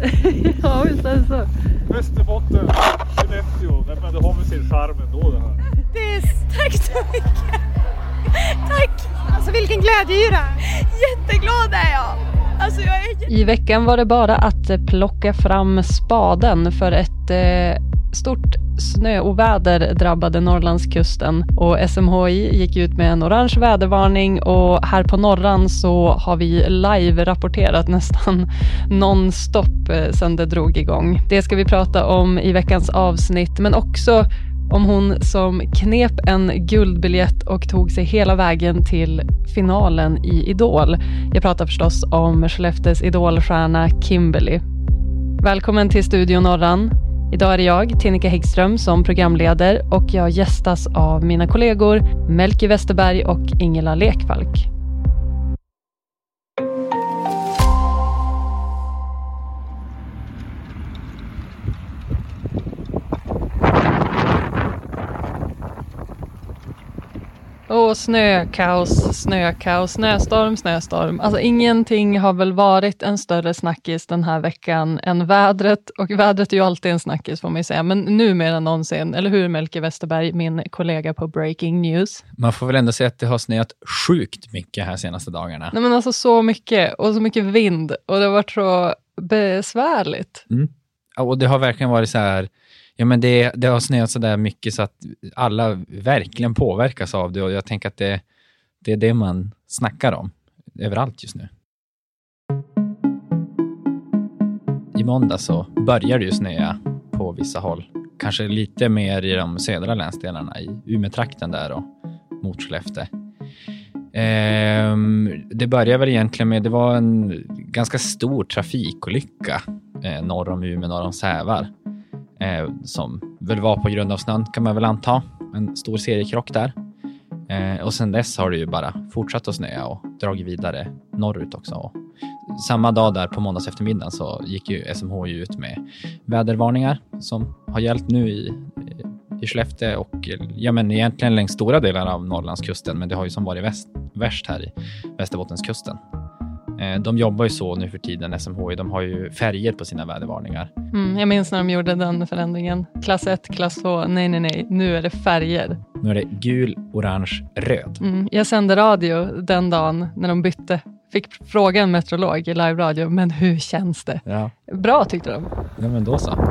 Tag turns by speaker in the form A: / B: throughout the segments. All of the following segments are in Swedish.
A: ja, visst är det så.
B: Västerbotten, Skellefteå. Nej, men det har väl sin charm ändå det här.
C: Det är, tack så mycket! Tack! Alltså vilken glädjeyra! Jätteglad är jag! Alltså jag är
A: I veckan var det bara att plocka fram spaden för ett eh, stort snöoväder drabbade Norrlandskusten och SMHI gick ut med en orange vädervarning och här på Norran så har vi live-rapporterat nästan nonstop eh, sedan det drog igång. Det ska vi prata om i veckans avsnitt, men också om hon som knep en guldbiljett och tog sig hela vägen till finalen i Idol. Jag pratar förstås om Skellefteås idolstjärna Kimberly. Välkommen till Studio Norran. Idag är det jag, Tinnika Häggström, som programleder och jag gästas av mina kollegor Melke Westerberg och Ingela Lekfalk. Och snökaos, snökaos, snöstorm, snöstorm. Alltså ingenting har väl varit en större snackis den här veckan än vädret. Och vädret är ju alltid en snackis får man ju säga, men nu mer än någonsin. Eller hur Melke Westerberg, min kollega på Breaking News?
D: Man får väl ändå säga att det har snöat sjukt mycket här senaste dagarna.
A: Nej men alltså så mycket och så mycket vind och det har varit så besvärligt.
D: Mm. Och det har verkligen varit så här, ja men det, det har snöat så där mycket så att alla verkligen påverkas av det och jag tänker att det, det är det man snackar om överallt just nu. I måndag så börjar det ju snöa på vissa håll. Kanske lite mer i de södra länsdelarna, i Umeåtrakten där och mot Skellefteå. Ehm, det börjar väl egentligen med, det var en ganska stor trafikolycka eh, norr om Umeå, norr om Sävar. Eh, som väl var på grund av snön kan man väl anta. En stor seriekrock där. Eh, och sen dess har det ju bara fortsatt att snöa och dragit vidare norrut också. Och samma dag där på måndags eftermiddagen så gick ju SMHI ut med vädervarningar som har gällt nu i, i Skellefteå och ja, men egentligen längs stora delar av Norrlandskusten. Men det har ju som varit väst, värst här i Västerbottenskusten. Eh, De jobbar ju så nu för tiden, SMHI. De har ju färger på sina vädervarningar.
A: Mm, jag minns när de gjorde den förändringen. Klass 1, klass 2, nej nej nej, nu är det färger.
D: Nu är det gul, orange, röd.
A: Mm, jag sände radio den dagen när de bytte. Fick fråga en meteorolog i live-radio, men hur känns det?
D: Ja,
A: Bra tyckte de.
D: ja men då så.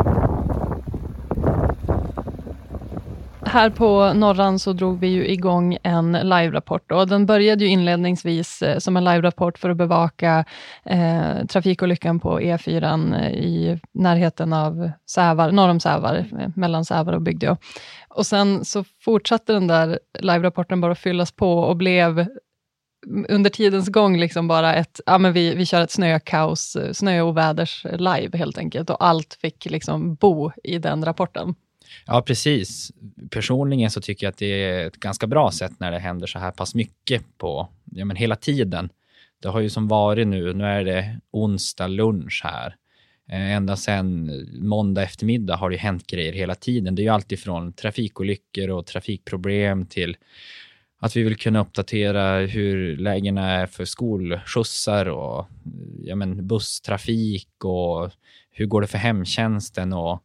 A: Här på Norran så drog vi ju igång en live-rapport den började ju inledningsvis eh, som en live-rapport för att bevaka eh, trafikolyckan på E4 eh, i närheten av Sävar, norr om Sävar, eh, mellan Sävar och Bygdeå. Och sen så fortsatte den där live-rapporten bara fyllas på och blev mm, under tidens gång liksom bara ett, ja men vi, vi kör ett snökaos, snöoväders live helt enkelt och allt fick liksom bo i den rapporten.
D: Ja, precis. Personligen så tycker jag att det är ett ganska bra sätt när det händer så här pass mycket på, ja men hela tiden. Det har ju som varit nu, nu är det onsdag lunch här. Eh, ända sedan måndag eftermiddag har det ju hänt grejer hela tiden. Det är ju alltifrån trafikolyckor och trafikproblem till att vi vill kunna uppdatera hur lägena är för skolskjutsar och ja men, busstrafik och hur går det för hemtjänsten och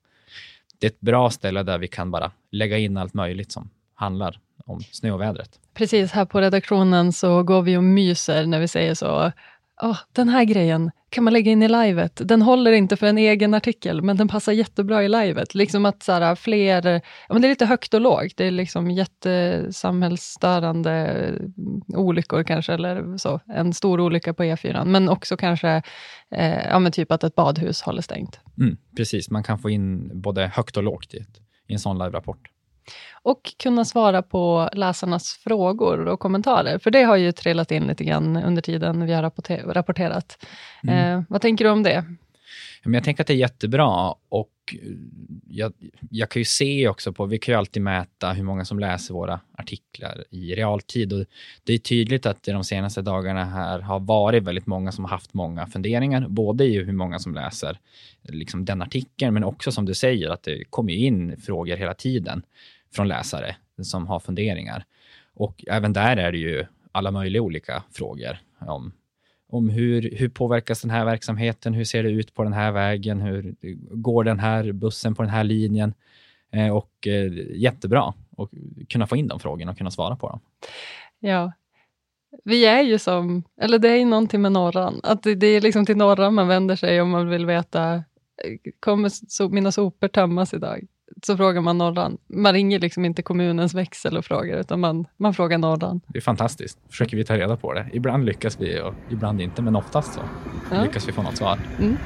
D: det är ett bra ställe där vi kan bara lägga in allt möjligt som handlar om snöovädret.
A: Precis, här på redaktionen så går vi och myser när vi säger så oh, den här grejen kan man lägga in i livet. Den håller inte för en egen artikel, men den passar jättebra i livet. Liksom att så här, fler, ja, men det är lite högt och lågt. Det är liksom jättesamhällsstörande mm, olyckor kanske, eller så. En stor olycka på E4, men också kanske eh, ja, men typ att ett badhus håller stängt.
D: Mm, precis, man kan få in både högt och lågt i, ett, i en sån live-rapport
A: och kunna svara på läsarnas frågor och kommentarer, för det har ju trillat in lite grann under tiden vi har rapporter- rapporterat.
D: Mm.
A: Eh, vad tänker du om det?
D: Men jag tänker att det är jättebra och eh, jag, jag kan ju se också på, vi kan ju alltid mäta hur många som läser våra artiklar i realtid och det är tydligt att de senaste dagarna här har varit väldigt många som har haft många funderingar, både i hur många som läser liksom den artikeln, men också som du säger att det kommer in frågor hela tiden från läsare som har funderingar. Och även där är det ju alla möjliga olika frågor om om hur, hur påverkas den här verksamheten? Hur ser det ut på den här vägen? Hur går den här bussen på den här linjen? Eh, och eh, jättebra att kunna få in de frågorna och kunna svara på dem.
A: Ja. Vi är ju som, eller det är ju någonting med norran, att det, det är liksom till norran man vänder sig om man vill veta, eh, kommer so mina sopor tömmas idag? Så frågar man norran. Man ringer liksom inte kommunens växel och frågar, utan man, man frågar norran.
D: Det är fantastiskt. försöker vi ta reda på det. Ibland lyckas vi och ibland inte, men oftast så ja. lyckas vi få något svar. Mm.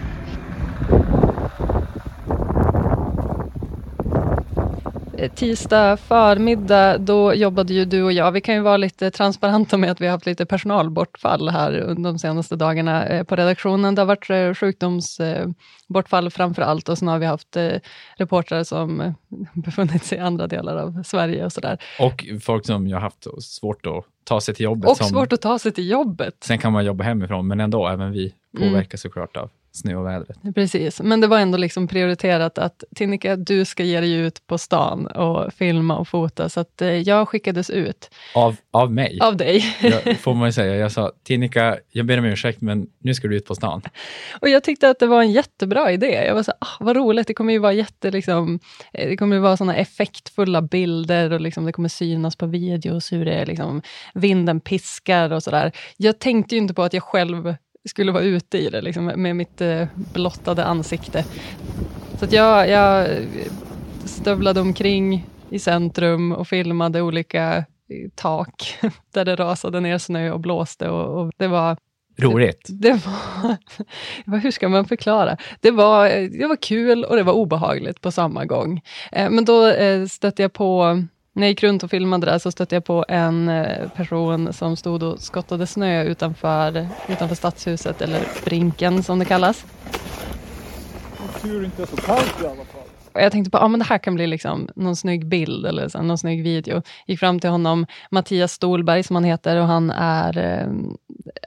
A: Tisdag förmiddag, då jobbade ju du och jag. Vi kan ju vara lite transparenta med att vi har haft lite personalbortfall här de senaste dagarna eh, på redaktionen. Det har varit eh, sjukdomsbortfall framför allt och sen har vi haft reportrar som befunnit sig i andra delar av Sverige och sådär.
D: Och folk som har haft svårt att ta sig till jobbet.
A: Och som, svårt att ta sig till jobbet.
D: Sen kan man jobba hemifrån, men ändå, även vi mm. påverkas mm. såklart av snö och vädret.
A: Precis, men det var ändå liksom prioriterat att Tinnika, du ska ge dig ut på stan och filma och fota, så att eh, jag skickades ut.
D: Av, av mig?
A: Av dig.
D: jag, får man ju säga. Jag sa, Tinnika, jag ber om ursäkt, men nu ska du ut på stan.
A: Och jag tyckte att det var en jättebra idé. Jag var så ah, vad roligt, det kommer ju vara jätte, liksom, eh, det kommer ju vara såna effektfulla bilder och liksom, det kommer synas på videos hur det liksom, vinden piskar och sådär. Jag tänkte ju inte på att jag själv skulle vara ute i det, liksom, med mitt eh, blottade ansikte. Så att jag, jag stövlade omkring i centrum och filmade olika eh, tak där det rasade ner snö och blåste. Och, och det var
D: Roligt.
A: Det, det, var, hur ska man förklara? Det var, det var kul och det var obehagligt på samma gång. Eh, men då stötte jag på när jag gick runt och filmade där så stötte jag på en eh, person som stod och skottade snö utanför, utanför stadshuset, eller Brinken som det kallas.
B: Tur inte är så kallt i alla fall.
A: Och jag tänkte på att ah, det här kan bli liksom någon snygg bild eller så, någon snygg video. Gick fram till honom, Mattias Stolberg som han heter, och han är, eh,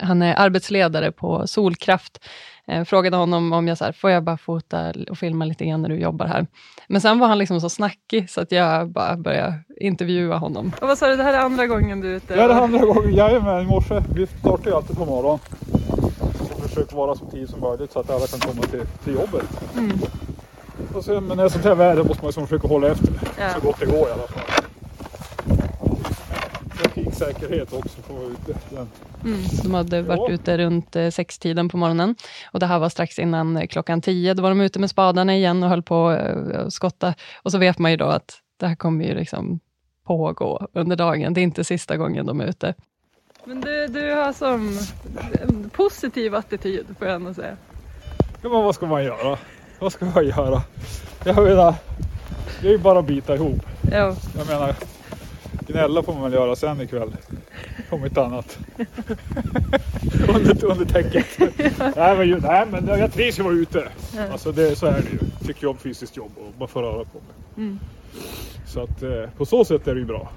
A: han är arbetsledare på Solkraft Eh, frågade honom om jag så här, får jag bara fota och filma lite grann när du jobbar här. Men sen var han liksom så snackig så att jag bara började intervjua honom. Och vad sa du, det här är andra gången du är ute?
B: Ja, det är andra gången. Jajamän, i morse. Vi startar ju alltid på morgonen. Och försöker vara så tid som möjligt så att alla kan komma till, till jobbet. Mm. Och sen, men när det är sånt här väder måste man liksom försöka hålla efter ja. så gott det går i alla fall trafiksäkerhet också på ute.
A: Mm, de hade varit ja. ute runt eh, sextiden på morgonen och det här var strax innan eh, klockan tio. Då var de ute med spadarna igen och höll på att eh, skotta. Och så vet man ju då att det här kommer ju liksom pågå under dagen. Det är inte sista gången de är ute. Men du, du har som en positiv attityd får jag ändå säga.
B: Ja, men vad ska man göra? Vad ska man göra? Jag menar, det är ju bara att bita ihop.
A: Ja.
B: Jag menar, Gnälla får man väl göra sen ikväll. Om inte annat. under, under täcket. nej, men, nej men jag trivs ju att vara ute. Ja. Alltså det, så är det ju. Tycker om fysiskt jobb och bara få röra på mig. Mm. Så att eh, på så sätt är det ju bra.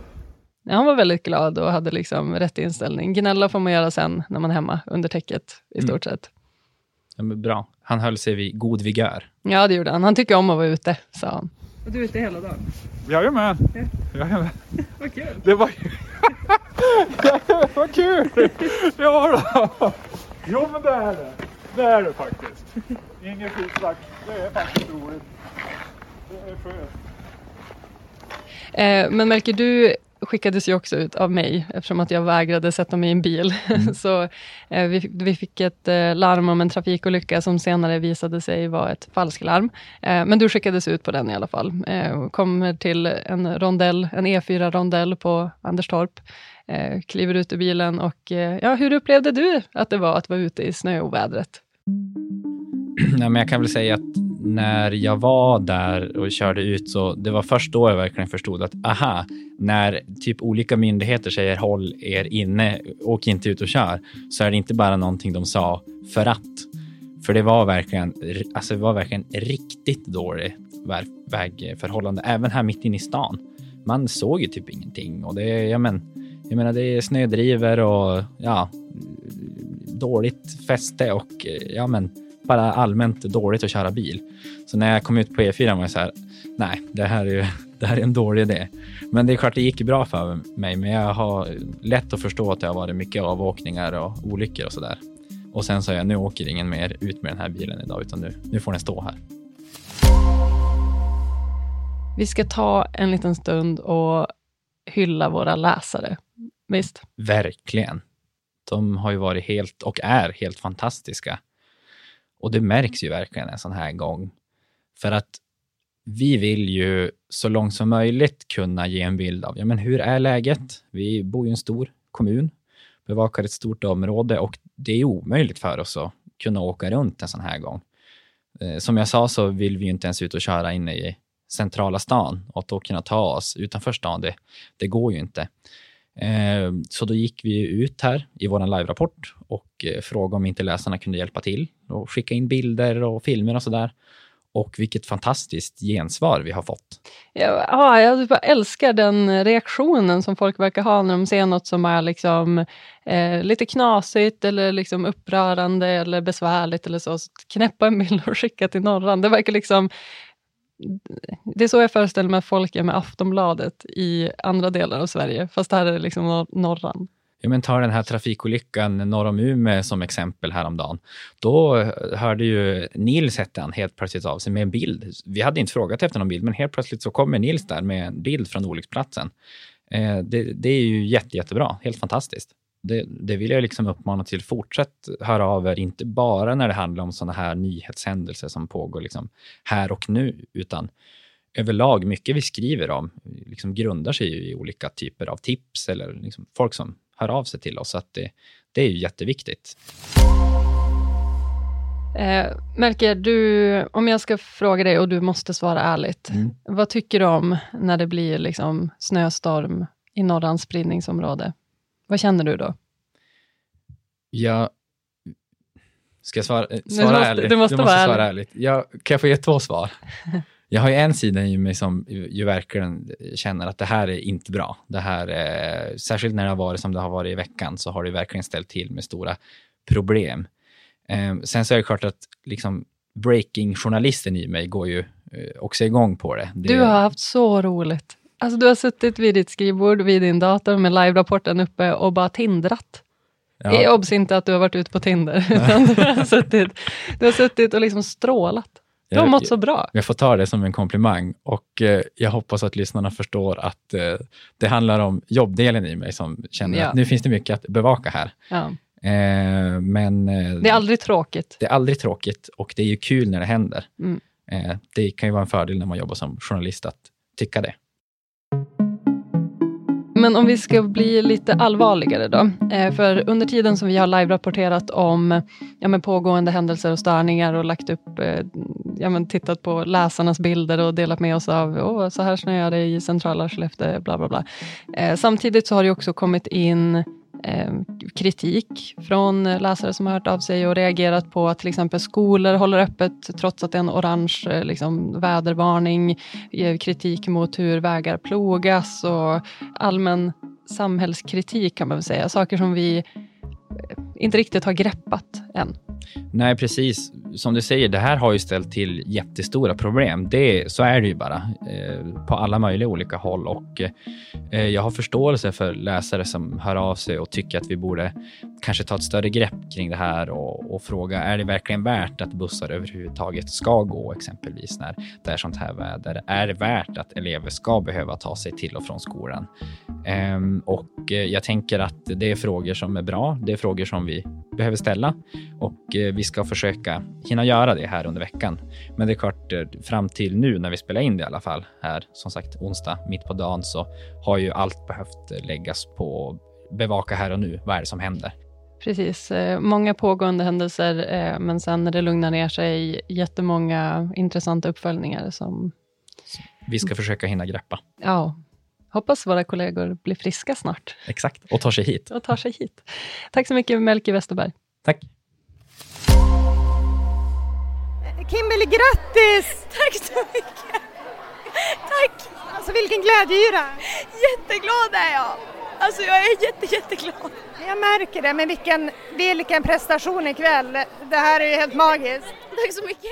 A: Han var väldigt glad och hade liksom rätt inställning. Gnälla får man göra sen när man är hemma under täcket i mm. stort mm. sett.
D: Ja, men bra. Han höll sig vid god vigör.
A: Ja, det gjorde han. Han tycker om att vara ute, sa han. Och du är ute hela dagen?
B: Jajamän. Ja. Jajamän.
A: Vad kul.
B: Det var Vad kul! Ja då. Jo men det är det. Det är det faktiskt. Ingen skitsnack. Det är faktiskt roligt. Det är skönt.
A: Eh, men Melker, du skickades ju också ut av mig, eftersom att jag vägrade sätta mig i en bil. Mm. så eh, vi, vi, fick ett eh, larm om en trafikolycka som senare visade sig vara ett falsklarm. Eh, men du skickades ut på den i alla fall. Eh, kommer till en rondell, en E4-rondell på Anderstorp. Eh, kliver ut ur bilen och eh, ja, hur upplevde du att det var att vara ute i snöovädret?
D: Nej, men jag kan väl säga att när jag var där och körde ut så det var först då jag verkligen förstod att aha, när typ olika myndigheter säger håll er inne, åk inte ut och kör, så är det inte bara någonting de sa för att. För det var verkligen, alltså det var verkligen riktigt dåligt vägförhållande, även här mitt inne i stan. Man såg ju typ ingenting och det, ja men, jag menar det är snödriver och ja, dåligt fäste och ja men bara allmänt dåligt att köra bil. Så när jag kom ut på E4 var jag så här, nej, det här är, det här är en dålig idé. Men det är klart, det gick bra för mig, men jag har lätt att förstå att det har varit mycket avåkningar och olyckor och så där. Och sen sa jag, nu åker ingen mer ut med den här bilen idag, utan nu, nu får den stå här.
A: Vi ska ta en liten stund och hylla våra läsare. Visst?
D: Verkligen. De har ju varit helt och är helt fantastiska. Och det märks ju verkligen en sån här gång. För att vi vill ju så långt som möjligt kunna ge en bild av, ja men hur är läget? Vi bor i en stor kommun, bevakar ett stort område och det är omöjligt för oss att kunna åka runt en sån här gång. Eh, som jag sa så vill vi ju inte ens ut och köra inne i centrala stan och att då kunna ta oss utanför stan, det, det går ju inte. Eh, så då gick vi ut här i vår live-rapport och eh, frågade om inte läsarna kunde hjälpa till och skicka in bilder och filmer och sådär. Och vilket fantastiskt gensvar vi har fått.
A: Ja, jag älskar den reaktionen som folk verkar ha när de ser något som är liksom, eh, lite knasigt eller liksom upprörande eller besvärligt eller så. så knäppa en bild och skicka till Norran. Det verkar liksom det är så jag föreställer mig att folk är med Aftonbladet i andra delar av Sverige, fast här är det liksom nor norran.
D: Ja, men ta den här trafikolyckan norr om Umeå som exempel häromdagen. Då hörde ju Nils, hette han, helt plötsligt av sig med en bild. Vi hade inte frågat efter någon bild, men helt plötsligt så kommer Nils där med en bild från olycksplatsen. Eh, det, det, är ju jätte, jättebra, helt fantastiskt det, det, vill jag liksom uppmana till. Fortsätt höra av er, inte bara när det handlar om sådana här nyhetshändelser som pågår liksom här och nu, utan överlag, mycket vi skriver om liksom grundar sig i olika typer av tips eller liksom folk som hör av sig till oss. Så att det, det är ju jätteviktigt.
A: Eh, Melker, du, om jag ska fråga dig och du måste svara ärligt. Mm. Vad tycker du om när det blir liksom snöstorm i Norrans spridningsområde? Vad känner du då?
D: Jag... Ska jag svara, svara
A: måste,
D: ärligt?
A: Du måste,
D: du måste
A: vara
D: svara
A: ärlig.
D: ärligt. Jag, kan jag få ge två svar? Jag har ju en sida i mig som ju verkligen känner att det här är inte bra. Det här, eh, särskilt när det har varit som det har varit i veckan, så har det verkligen ställt till med stora problem. Eh, sen så är det klart att liksom, breaking-journalisten i mig går ju eh, också igång på det. det.
A: Du har haft så roligt. Alltså du har suttit vid ditt skrivbord, vid din dator med live-rapporten uppe och bara tindrat. Ja. Obs inte att du har varit ute på Tinder, utan du har, suttit, du har suttit och liksom strålat. Du har mått så bra.
D: Jag får ta det som en komplimang och eh, jag hoppas att lyssnarna förstår att eh, det handlar om jobbdelen i mig som känner ja. att nu finns det mycket att bevaka här. Ja. Eh, men, eh,
A: det är aldrig tråkigt.
D: Det är aldrig tråkigt och det är ju kul när det händer. Mm. Eh, det kan ju vara en fördel när man jobbar som journalist att tycka det.
A: Men om vi ska bli lite allvarligare då. Eh, för under tiden som vi har live-rapporterat om ja, men pågående händelser och störningar och lagt upp, eh, ja, men tittat på läsarnas bilder och delat med oss av oh, så här snöar det i centrala Skellefteå, bla bla bla. Eh, samtidigt så har det också kommit in Eh, kritik från läsare som har hört av sig och reagerat på att till exempel skolor håller öppet trots att det är en orange eh, liksom, vädervarning. Eh, kritik mot hur vägar plogas och allmän samhällskritik kan man väl säga. Saker som vi inte riktigt har greppat än.
D: Nej, precis. Som du säger, det här har ju ställt till jättestora problem. Det, så är det ju bara eh, på alla möjliga olika håll och eh, jag har förståelse för läsare som hör av sig och tycker att vi borde kanske ta ett större grepp kring det här och, och fråga, är det verkligen värt att bussar överhuvudtaget ska gå exempelvis när det är sånt här väder? Är det värt att elever ska behöva ta sig till och från skolan? Eh, och eh, jag tänker att det är frågor som är bra. Det är frågor som vi behöver ställa och eh, vi ska försöka hinna göra det här under veckan. Men det är klart, eh, fram till nu när vi spelar in det i alla fall, här som sagt onsdag mitt på dagen, så har ju allt behövt läggas på bevaka här och nu. Vad är det som händer?
A: Precis, många pågående händelser, men sen när det lugnar ner sig, jättemånga intressanta uppföljningar som...
D: Vi ska försöka hinna greppa.
A: Ja, Hoppas våra kollegor blir friska snart.
D: Exakt, och tar sig hit.
A: och tar sig hit. Tack så mycket Melke Westerberg.
D: Tack.
C: Kimberly, grattis! Tack så mycket! Tack! Alltså vilken glädjeyra! Jätteglad är jag! Alltså jag är jätte, jätteglad. Jag märker det, men vilken, vilken prestation ikväll. Det här är ju helt magiskt. Tack så mycket!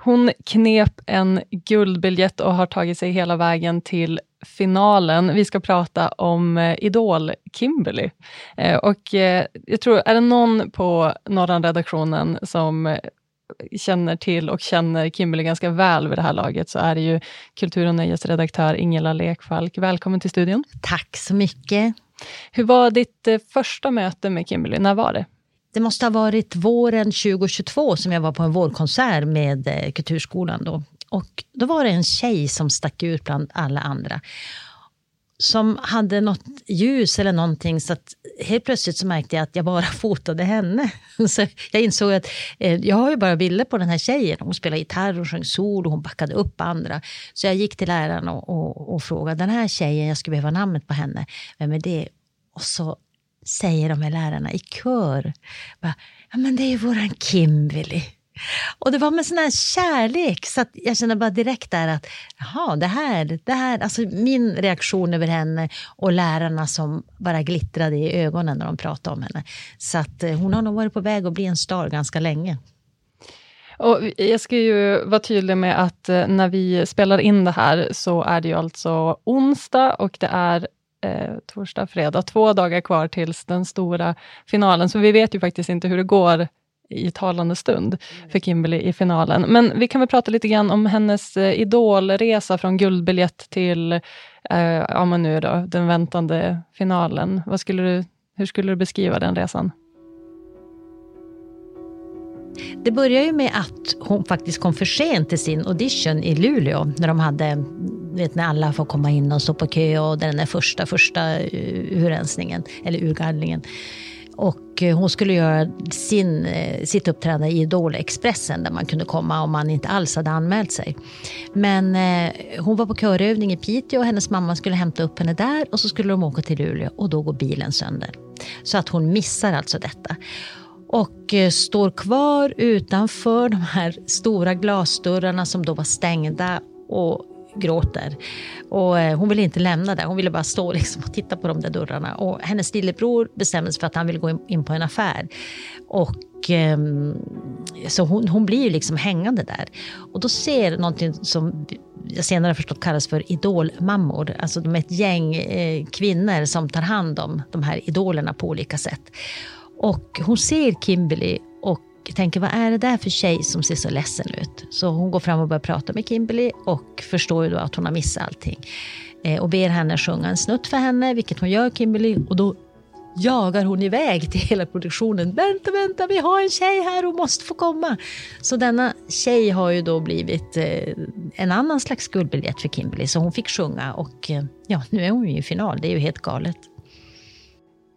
A: Hon knep en guldbiljett och har tagit sig hela vägen till finalen. Vi ska prata om eh, Idol Kimberly. Eh, och eh, jag tror, är det någon på Norran-redaktionen som eh, känner till och känner Kimberly ganska väl vid det här laget, så är det ju kultur och nöjesredaktör Ingela Lekfalk. Välkommen till studion.
E: Tack så mycket.
A: Hur var ditt första möte med Kimberly? När var det?
E: Det måste ha varit våren 2022 som jag var på en vårkonsert med Kulturskolan. Då. Och då var det en tjej som stack ut bland alla andra. Som hade något ljus eller någonting så att helt plötsligt så märkte jag att jag bara fotade henne. Så jag insåg att eh, jag har ju bara bilder på den här tjejen. Hon spelade gitarr och sjöng sol och hon backade upp andra. Så jag gick till läraren och, och, och frågade den här tjejen, jag skulle behöva namnet på henne. Vem är det? Och så säger de här lärarna i kör. Bara, ja men det är ju våran Kimberly. Och det var med sån här kärlek så att jag kände bara direkt där att jaha, det här, det här, alltså min reaktion över henne och lärarna som bara glittrade i ögonen när de pratade om henne. Så att eh, hon har nog varit på väg att bli en star ganska länge.
A: Och jag ska ju vara tydlig med att eh, när vi spelar in det här så är det ju alltså onsdag och det är eh, torsdag, fredag, två dagar kvar tills den stora finalen. Så vi vet ju faktiskt inte hur det går i talande stund för Kimberly i finalen. Men vi kan väl prata lite grann om hennes eh, idolresa från guldbiljett till eh, ja, men nu då, den väntande finalen. Vad skulle du, hur skulle du beskriva den resan?
E: Det börjar ju med att hon faktiskt kom för sent till sin audition i Luleå. När de hade, vet när alla får komma in och stå på kö och den där första, första uh, urrensningen, eller urgallringen. Och eh, hon skulle göra sin, eh, sitt uppträdande i Idol-Expressen där man kunde komma om man inte alls hade anmält sig. Men eh, hon var på körövning i Piteå och hennes mamma skulle hämta upp henne där och så skulle de åka till Luleå och då går bilen sönder. Så att hon missar alltså detta och eh, står kvar utanför de här stora glasdörrarna som då var stängda och gråter. Och eh, hon ville inte lämna där, hon ville bara stå liksom och titta på de där dörrarna. Och hennes lillebror bestämde sig för att han ville gå in på en affär. Och, ehm, så hon, hon blir ju liksom hängande där. Och då ser någonting som jag senare förstått kallas för idolmammor. Alltså de är ett gäng eh, kvinnor som tar hand om de här idolerna på olika sätt. Och hon ser Kimberly och tänker vad är det där för tjej som ser så ledsen ut? Så hon går fram och börjar prata med Kimberly och förstår ju då att hon har missat allting. Eh, och ber henne sjunga en snutt för henne, vilket hon gör Kimberly. Och då jagar hon iväg till hela produktionen. Vänta, vänta, vi har en tjej här, hon måste få komma. Så denna tjej har ju då blivit eh, en annan slags guldbiljett för Kimberly. Så hon fick sjunga och eh, ja, nu är hon ju i final. Det är ju helt galet.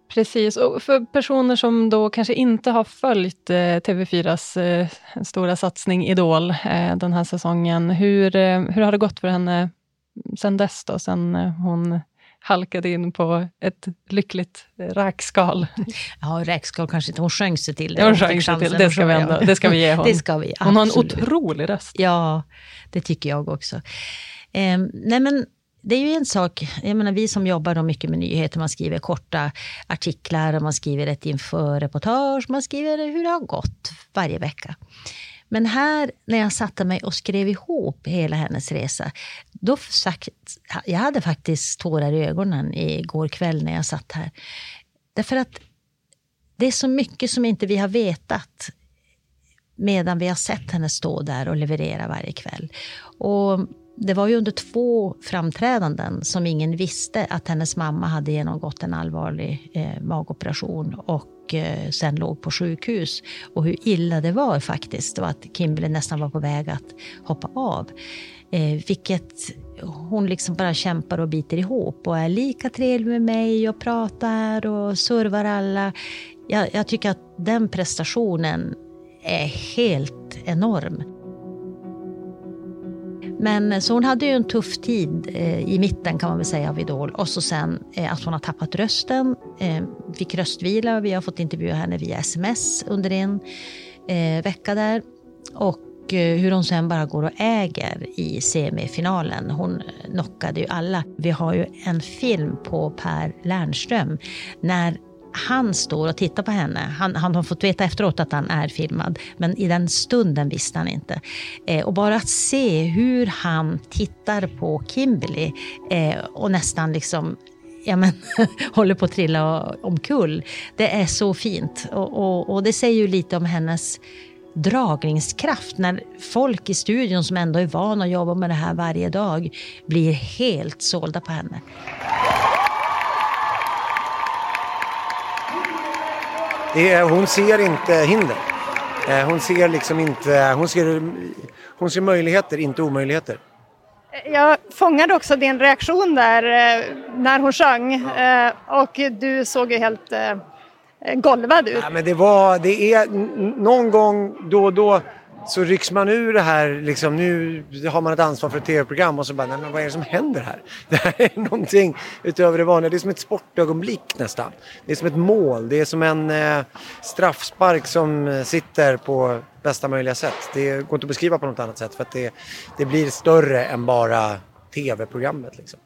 A: Precis, och för personer som då kanske inte har följt eh, TV4s eh, stora satsning Idol eh, den här säsongen, hur, eh, hur har det gått för henne sen dess då, sen eh, hon halkade in på ett lyckligt räkskal.
E: Ja, räkskal kanske inte, hon sjöng sig till det.
A: hon sjöng sig till det, ska vi ändå, det ska vi ge.
E: Det ska vi,
A: hon har en otrolig röst.
E: Ja, det tycker jag också. Eh, nej men det är ju en sak, jag menar vi som jobbar då mycket med nyheter, man skriver korta artiklar, man skriver ett inför-reportage, man skriver hur det har gått varje vecka. Men här, när jag satte mig och skrev ihop hela hennes resa, då sagt, jag hade faktiskt tårar i ögonen igår kväll när jag satt här. Därför att det är så mycket som inte vi har vetat medan vi har sett henne stå där och leverera varje kväll. Och det var ju under två framträdanden som ingen visste att hennes mamma hade genomgått en allvarlig eh, magoperation och eh, sen låg på sjukhus. Och hur illa det var faktiskt och att Kimberly nästan var på väg att hoppa av. Eh, vilket hon liksom bara kämpar och biter ihop och är lika trevlig med mig och pratar och servar alla. Jag, jag tycker att den prestationen är helt enorm. Men eh, så hon hade ju en tuff tid eh, i mitten kan man väl säga av Idol. Och så sen eh, att hon har tappat rösten, eh, fick röstvila. Vi har fått intervjua henne via sms under en eh, vecka där. Och eh, hur hon sen bara går och äger i semifinalen. Hon eh, knockade ju alla. Vi har ju en film på Per Lernström när han står och tittar på henne. Han, han, har fått veta efteråt att han är filmad, men i den stunden visste han inte. Eh, och bara att se hur han tittar på Kimberly eh, och nästan liksom ja, men, håller på att trilla omkull. Det är så fint. Och, och, och det säger ju lite om hennes dragningskraft när folk i studion som ändå är vana att jobba med det här varje dag blir helt sålda på henne.
F: Är, hon ser inte hinder. Eh, hon ser liksom inte, hon ser, hon ser möjligheter, inte omöjligheter.
C: Jag fångade också din reaktion där eh, när hon sjöng ja. Eh, och du såg ju helt golvad ut.
F: Ja, men det var, det är någon gång då och då så rycks man ur det här, liksom, nu har man ett ansvar för ett tv-program och så bara, nej men vad är det som händer här? Det här är någonting utöver det vanliga, det är som ett sportögonblick nästan. Det är som ett mål, det är som en eh, straffspark som eh, sitter på bästa möjliga sätt. Det går inte att beskriva på något annat sätt för att det, det blir större än bara tv-programmet. Liksom.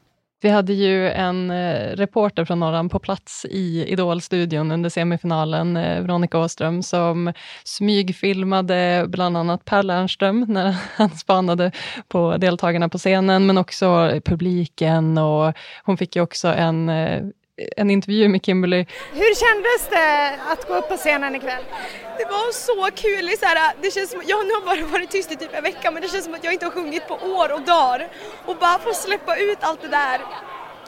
A: Vi hade ju en eh, reporter från Norran på plats i Idol-studion under semifinalen, eh, Veronica Åström, som smygfilmade bland annat Per Lernström när han spanade på deltagarna på scenen, men också publiken och hon fick ju också en eh, en intervju med Kimberly.
C: Hur kändes det att gå upp på scenen ikväll?
G: Det var så kul, så här, det känns som, jag har bara varit tyst i typ en vecka men det känns som att jag inte har sjungit på år och dagar. Och bara få släppa ut allt det där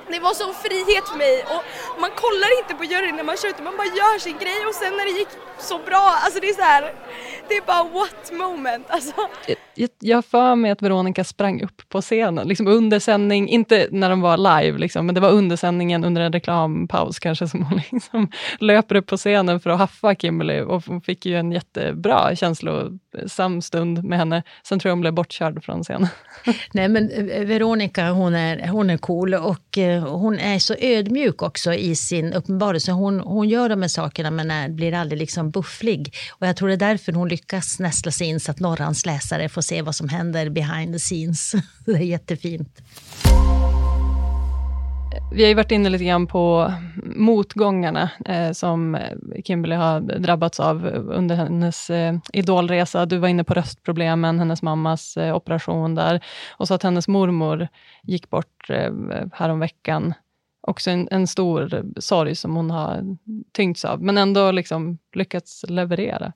G: det var sån frihet för mig och man kollar inte på juryn när man kör utan man bara gör sin grej och sen när det gick så bra, alltså det är så här, det är bara what moment alltså.
A: Jag, jag för mig att Veronica sprang upp på scenen, liksom under sändning, inte när de var live, liksom, men det var under sändningen, under en reklampaus kanske, som hon liksom löper upp på scenen för att haffa Kimberly och hon fick ju en jättebra känslosam stund med henne. Sen tror jag hon blev bortkörd från scenen.
E: Nej men eh, Veronica, hon är, hon är cool och eh, hon är så ödmjuk också i sin uppenbarelse. Hon, hon gör de här sakerna men är, blir aldrig liksom bufflig. Och jag tror det är därför hon lyckas nästla sig in så att Norrans läsare får se vad som händer behind the scenes. det är jättefint.
A: Vi har ju varit inne lite grann på motgångarna eh, som Kimberly har drabbats av under hennes eh, idolresa. Du var inne på röstproblemen, hennes mammas eh, operation där och så att hennes mormor gick bort eh, häromveckan. Också en, en stor sorg som hon har tyngts av, men ändå liksom lyckats leverera.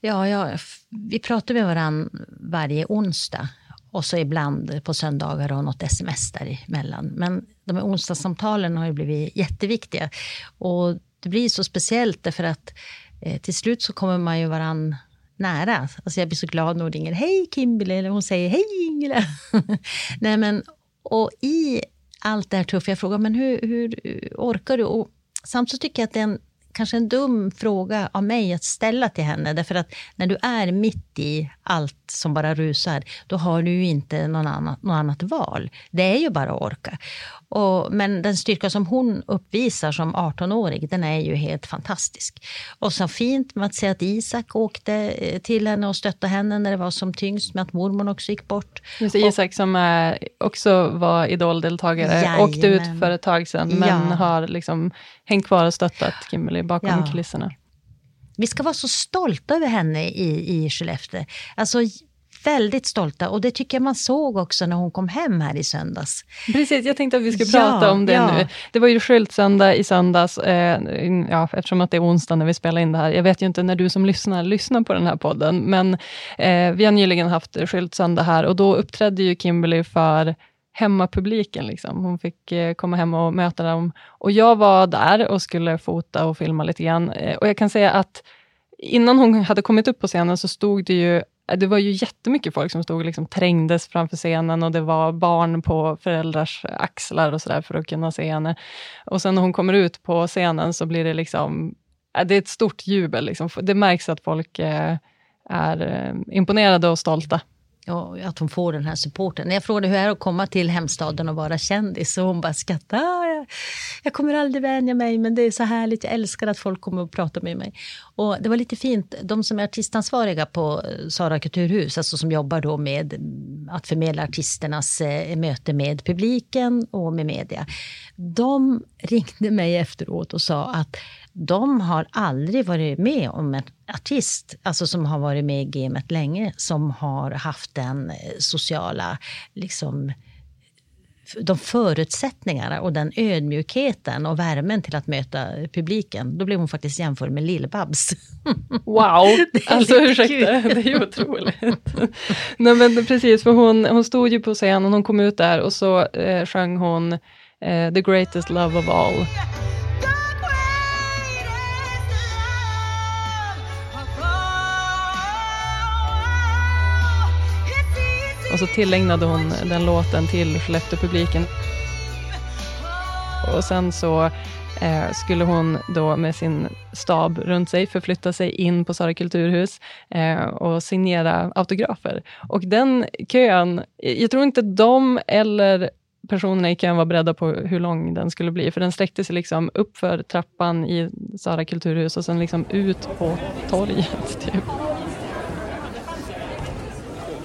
E: Ja, ja, vi pratar med varandra varje onsdag och så ibland på söndagar och något sms däremellan. Men de här onsdagssamtalen har ju blivit jätteviktiga. Och det blir så speciellt därför att eh, till slut så kommer man ju varann nära. Alltså jag blir så glad när hon ringer. Hej Kimberly! Eller hon säger hej Ingela! Nej, men, och i allt det här tuffa, jag frågar men hur, hur orkar du? Och samtidigt tycker jag att det är en kanske en dum fråga av mig att ställa till henne. Därför att när du är mitt i allt som bara rusar, då har du ju inte någon annat, något annat val. Det är ju bara att orka. Och, men den styrka som hon uppvisar som 18-årig, den är ju helt fantastisk. Och så fint med att se att Isak åkte eh, till henne och stöttade henne när det var som tyngst, med att mormor också gick bort.
A: Just det, Isak som är, också var idoldeltagare, åkte ut för ett tag sedan, men ja. har liksom hängt kvar och stöttat Kimberly bakom ja. kulisserna.
E: Vi ska vara så stolta över henne i, i Skellefteå. Alltså, väldigt stolta och det tycker jag man såg också när hon kom hem här i söndags.
A: Precis, jag tänkte att vi skulle ja, prata om det ja. nu. Det var ju skyltsöndag i söndags, eh, ja, eftersom att det är onsdag när vi spelar in det här. Jag vet ju inte när du som lyssnar lyssnar på den här podden, men eh, vi har nyligen haft skyltsöndag här och då uppträdde ju Kimberly för hemmapubliken. Liksom. Hon fick eh, komma hem och möta dem. Och jag var där och skulle fota och filma lite grann. Eh, och jag kan säga att innan hon hade kommit upp på scenen så stod det ju det var ju jättemycket folk som stod och liksom trängdes framför scenen och det var barn på föräldrars axlar och sådär för att kunna se henne. Och sen när hon kommer ut på scenen så blir det liksom, äh, det är ett stort jubel. Liksom. Det märks att folk eh, är eh, imponerade och stolta
E: och att hon får den här supporten. När jag frågade hur det är att komma till hemstaden och vara kändis så hon bara skrattade. Ah, jag, jag kommer aldrig vänja mig men det är så härligt. Jag älskar att folk kommer och pratar med mig. Och det var lite fint. De som är artistansvariga på eh, Sara kulturhus, alltså som jobbar då med att förmedla artisternas eh, möte med publiken och med media. De ringde mig efteråt och sa att de har aldrig varit med om en artist, alltså som har varit med i gamet länge, som har haft den eh, sociala, liksom, de förutsättningarna och den ödmjukheten och värmen till att möta publiken. Då blev hon faktiskt jämförd med Lill-Babs.
A: Wow! alltså ursäkta, det är ju otroligt. Nej men precis, för hon, hon stod ju på scenen, hon kom ut där och så eh, sjöng hon eh, The greatest love of all. Och så tillägnade hon den låten till Skellefteå-publiken. Och sen så eh, skulle hon då med sin stab runt sig förflytta sig in på Sara kulturhus eh, och signera autografer. Och den kön, jag tror inte de eller personerna i kön var beredda på hur lång den skulle bli, för den sträckte sig liksom upp för trappan i Sara kulturhus och sen liksom ut på torget. Typ.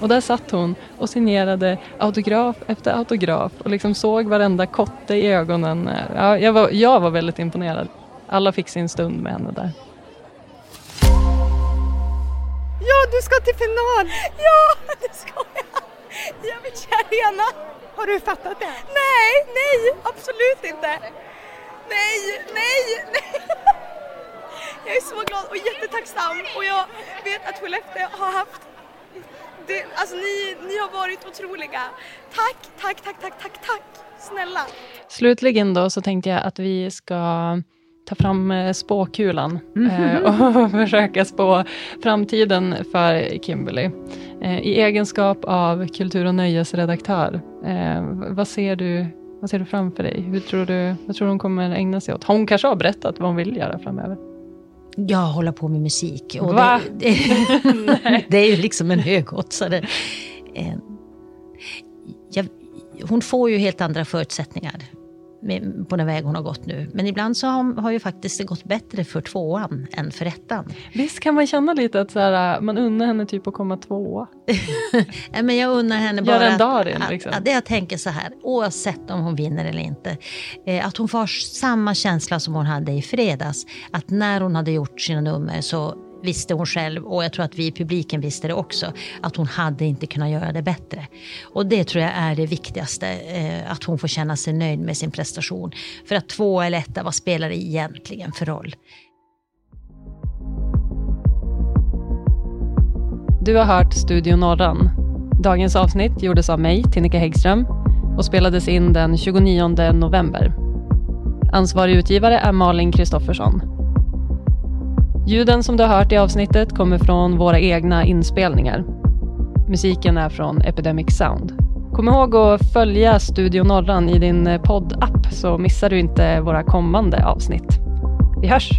A: Och där satt hon och signerade autograf efter autograf och liksom såg varenda kotte i ögonen. Ja, jag, var, jag var väldigt imponerad. Alla fick sin stund med henne där.
C: Ja, du ska till final!
G: Ja, det ska jag! Jag vill Arena.
C: Har du fattat det?
G: Nej, nej, absolut inte. Nej, nej, nej. Jag är så glad och jättetacksam och jag vet att Skellefteå har haft det, alltså ni, ni har varit otroliga. Tack, tack, tack, tack, tack, tack. Snälla.
A: Slutligen då så tänkte jag att vi ska ta fram eh, spåkulan mm. och försöka spå framtiden för Kimberly. Eh, I egenskap av kultur och nöjesredaktör, vad ser du vad ser du framför dig? Hur tror du, vad tror du hon kommer ägna sig åt? Hon kanske har berättat vad hon vill göra framöver?
E: Jag håller på med musik.
A: Och Va?
E: Det, det, det är ju liksom en högoddsare. Eh, hon får ju helt andra förutsättningar på den väg hon har gått nu. Men ibland så har, har ju faktiskt det gått bättre för tvåan än för ettan.
A: Visst kan man känna lite att så här, man unnar henne typ att komma tvåa?
E: men jag unnar henne bara
A: Göra en Darin,
E: att,
A: liksom.
E: att, jag tänker så här, oavsett om hon vinner eller inte, eh, att hon får samma känsla som hon hade i fredags. Att när hon hade gjort sina nummer så visste hon själv och jag tror att vi i publiken visste det också, att hon hade inte kunnat göra det bättre. Och det tror jag är det viktigaste, eh, att hon får känna sig nöjd med sin prestation. För att två eller etta, vad spelar det egentligen för roll?
A: Du har hört Studio Norran. Dagens avsnitt gjordes av mig, Tinnika Häggström, och spelades in den 29 november. Ansvarig utgivare är Malin Kristoffersson. Ljuden som du har hört i avsnittet kommer från våra egna inspelningar. Musiken är från Epidemic Sound. Kom ihåg att följa Studio Norran i din poddapp så missar du inte våra kommande avsnitt. Vi hörs!